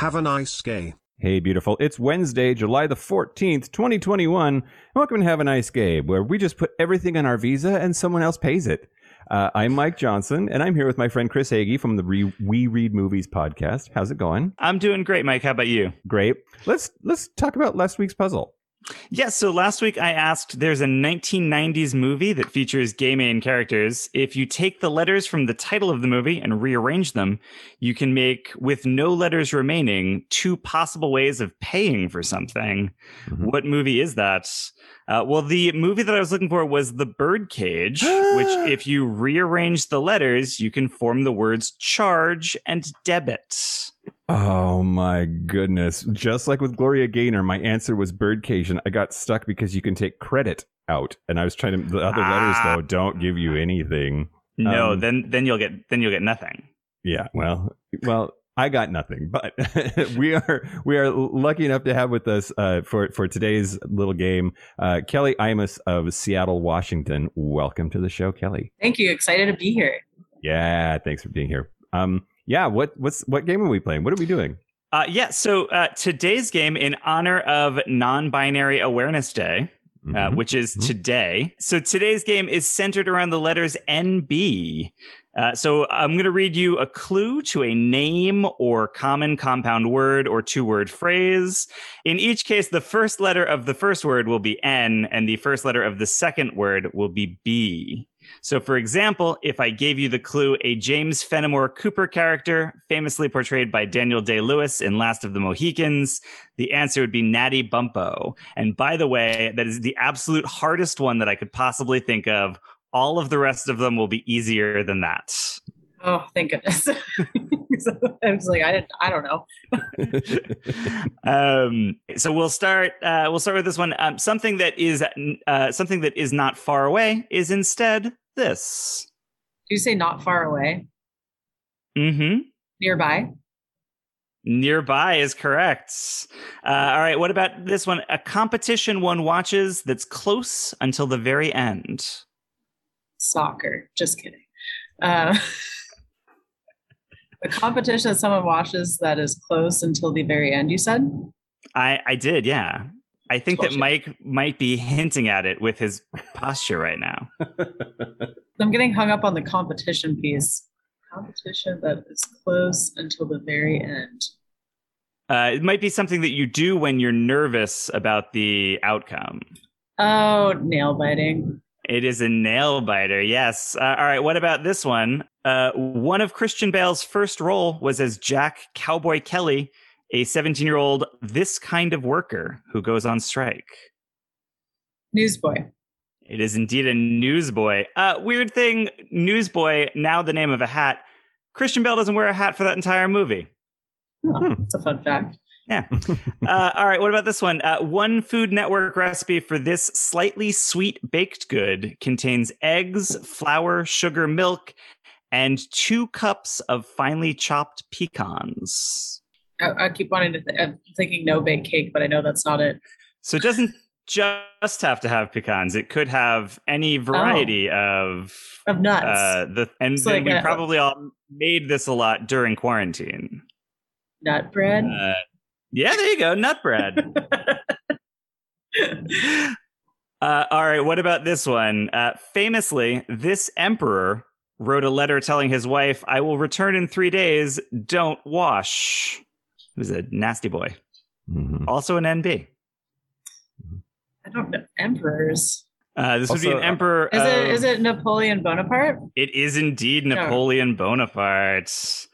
Have a nice day. Hey, beautiful. It's Wednesday, July the 14th, 2021. Welcome to Have a Nice Gay, where we just put everything on our visa and someone else pays it. Uh, I'm Mike Johnson, and I'm here with my friend Chris Hagee from the Re- We Read Movies podcast. How's it going? I'm doing great, Mike. How about you? Great. Let's let's talk about last week's puzzle. Yes. Yeah, so last week I asked there's a 1990s movie that features gay main characters. If you take the letters from the title of the movie and rearrange them, you can make, with no letters remaining, two possible ways of paying for something. Mm-hmm. What movie is that? Uh, well, the movie that I was looking for was The Birdcage, which, if you rearrange the letters, you can form the words charge and debit. Oh my goodness. Just like with Gloria Gaynor, my answer was birdcage and I got stuck because you can take credit out. And I was trying to the other ah. letters though don't give you anything. No, um, then then you'll get then you'll get nothing. Yeah, well well I got nothing, but we are we are lucky enough to have with us uh, for for today's little game uh, Kelly Imus of Seattle, Washington. Welcome to the show, Kelly. Thank you. Excited to be here. Yeah, thanks for being here. Um, yeah, what what's what game are we playing? What are we doing? Uh, yeah, so uh, today's game, in honor of Non-Binary Awareness Day, uh, mm-hmm. which is mm-hmm. today. So today's game is centered around the letters NB. Uh, so I'm going to read you a clue to a name or common compound word or two word phrase. In each case, the first letter of the first word will be N, and the first letter of the second word will be B. So, for example, if I gave you the clue a James Fenimore Cooper character, famously portrayed by Daniel Day Lewis in Last of the Mohicans, the answer would be Natty Bumppo. And by the way, that is the absolute hardest one that I could possibly think of. All of the rest of them will be easier than that. Oh, thank goodness. I was like, I didn't, I don't know. um, so we'll start. Uh, we'll start with this one. Um, something that is uh, something that is not far away is instead this. Do you say not far away? Mm-hmm. Nearby. Nearby is correct. Uh, all right. What about this one? A competition one watches that's close until the very end. Soccer. Just kidding. Uh, a competition that someone watches that is close until the very end. You said. I I did. Yeah. I think that Mike might be hinting at it with his posture right now. I'm getting hung up on the competition piece. Competition that is close until the very end. Uh, it might be something that you do when you're nervous about the outcome. Oh, nail biting. It is a nail biter, yes. Uh, all right, what about this one? Uh, one of Christian Bale's first role was as Jack Cowboy Kelly a 17 year old this kind of worker who goes on strike? Newsboy. It is indeed a newsboy. Uh, weird thing, newsboy, now the name of a hat. Christian Bale doesn't wear a hat for that entire movie. Oh, hmm. It's a fun fact. Yeah. uh, all right. What about this one? Uh, one Food Network recipe for this slightly sweet baked good contains eggs, flour, sugar, milk, and two cups of finely chopped pecans. I, I keep wanting to. Th- I'm thinking no bake cake, but I know that's not it. So it doesn't just have to have pecans. It could have any variety oh. of of nuts. Uh, the and like we a, probably all made this a lot during quarantine. Nut bread. Uh, yeah, there you go, nut bread. uh, all right, what about this one? Uh, famously, this emperor wrote a letter telling his wife, "I will return in three days. Don't wash." Was a nasty boy. Mm-hmm. Also an NB. I don't know. Emperors. Uh, this also, would be an emperor. Is, it, is it Napoleon Bonaparte? It is indeed Napoleon Bonaparte.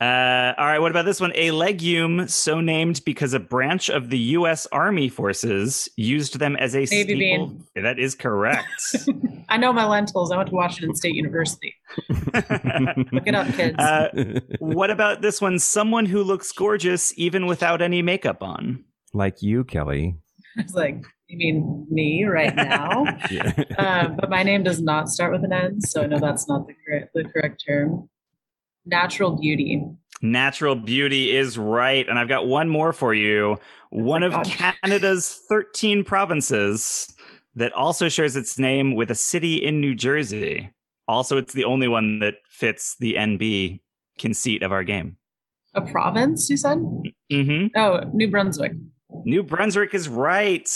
Uh, all right, what about this one? A legume so named because a branch of the U.S. Army forces used them as a Navy staple. Bean. That is correct. I know my lentils. I went to Washington State University. Look it up, kids. Uh, what about this one? Someone who looks gorgeous even without any makeup on. Like you, Kelly. I was like, you mean me right now? yeah. Um, but my name does not start with an N, so I know that's not the correct the correct term. Natural beauty. Natural beauty is right. And I've got one more for you. Oh one of God. Canada's 13 provinces that also shares its name with a city in New Jersey. Also, it's the only one that fits the NB conceit of our game. A province, you said? Mm-hmm. Oh, New Brunswick. New Brunswick is right.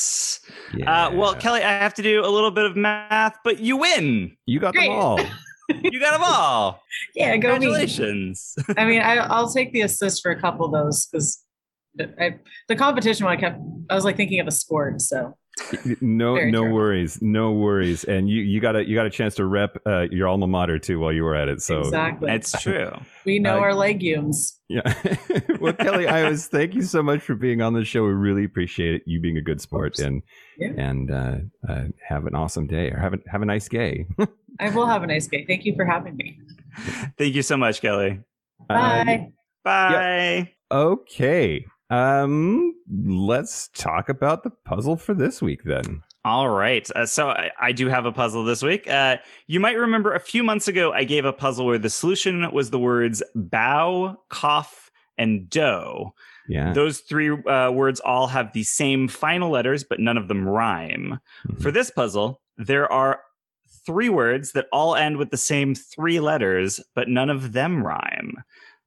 Yeah. Uh, well, Kelly, I have to do a little bit of math, but you win. You got Great. them all. you got them all. yeah, go Congratulations. Me. I mean, I, will take the assist for a couple of those because the competition one I kept. I was like thinking of a sport, so no Very no true. worries no worries. And you you got a you got a chance to rep uh, your alma mater too while you were at it so. Exactly. That's true. We know uh, our legumes. Yeah. Well kelly i was thank you so much for being on the show. We really appreciate it you being a good sport and yeah. and uh, uh, have an awesome day or have a have a nice day i will have a nice day thank you for having me. Thank you so much kelly. Bye. Bye. Yep. okay um, let's talk about the puzzle for this week then. All right. Uh, so I, I, do have a puzzle this week. Uh, you might remember a few months ago, I gave a puzzle where the solution was the words bow, cough, and dough. Yeah. Those three uh, words all have the same final letters, but none of them rhyme. Mm-hmm. For this puzzle, there are three words that all end with the same three letters, but none of them rhyme.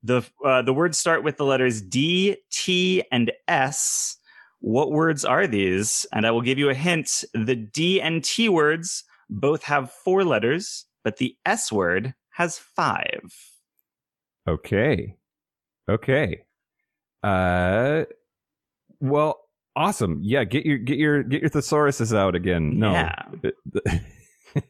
The uh, the words start with the letters D, T, and S. What words are these? And I will give you a hint. The D and T words both have four letters, but the S word has five. Okay. Okay. Uh well, awesome. Yeah, get your get your get your thesauruses out again. No. Yeah.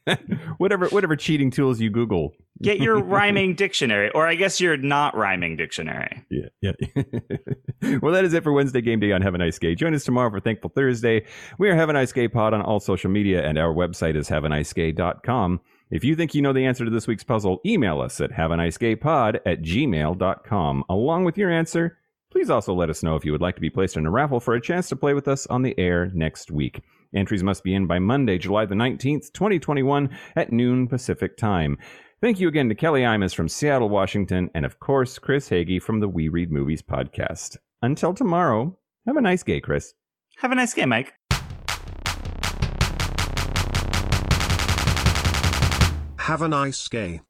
whatever whatever cheating tools you Google. Get your rhyming dictionary, or I guess your not rhyming dictionary. Yeah, yeah. well, that is it for Wednesday Game Day on Have a Nice Gay. Join us tomorrow for Thankful Thursday. We are Have a Nice Gay Pod on all social media, and our website is haveanicegay.com. If you think you know the answer to this week's puzzle, email us at haveanicegaypod at gmail.com. Along with your answer, please also let us know if you would like to be placed in a raffle for a chance to play with us on the air next week. Entries must be in by Monday, July the 19th, 2021 at noon Pacific time. Thank you again to Kelly Imus from Seattle, Washington, and of course, Chris Hagee from the We Read Movies podcast. Until tomorrow, have a nice day, Chris. Have a nice day, Mike. Have a nice day.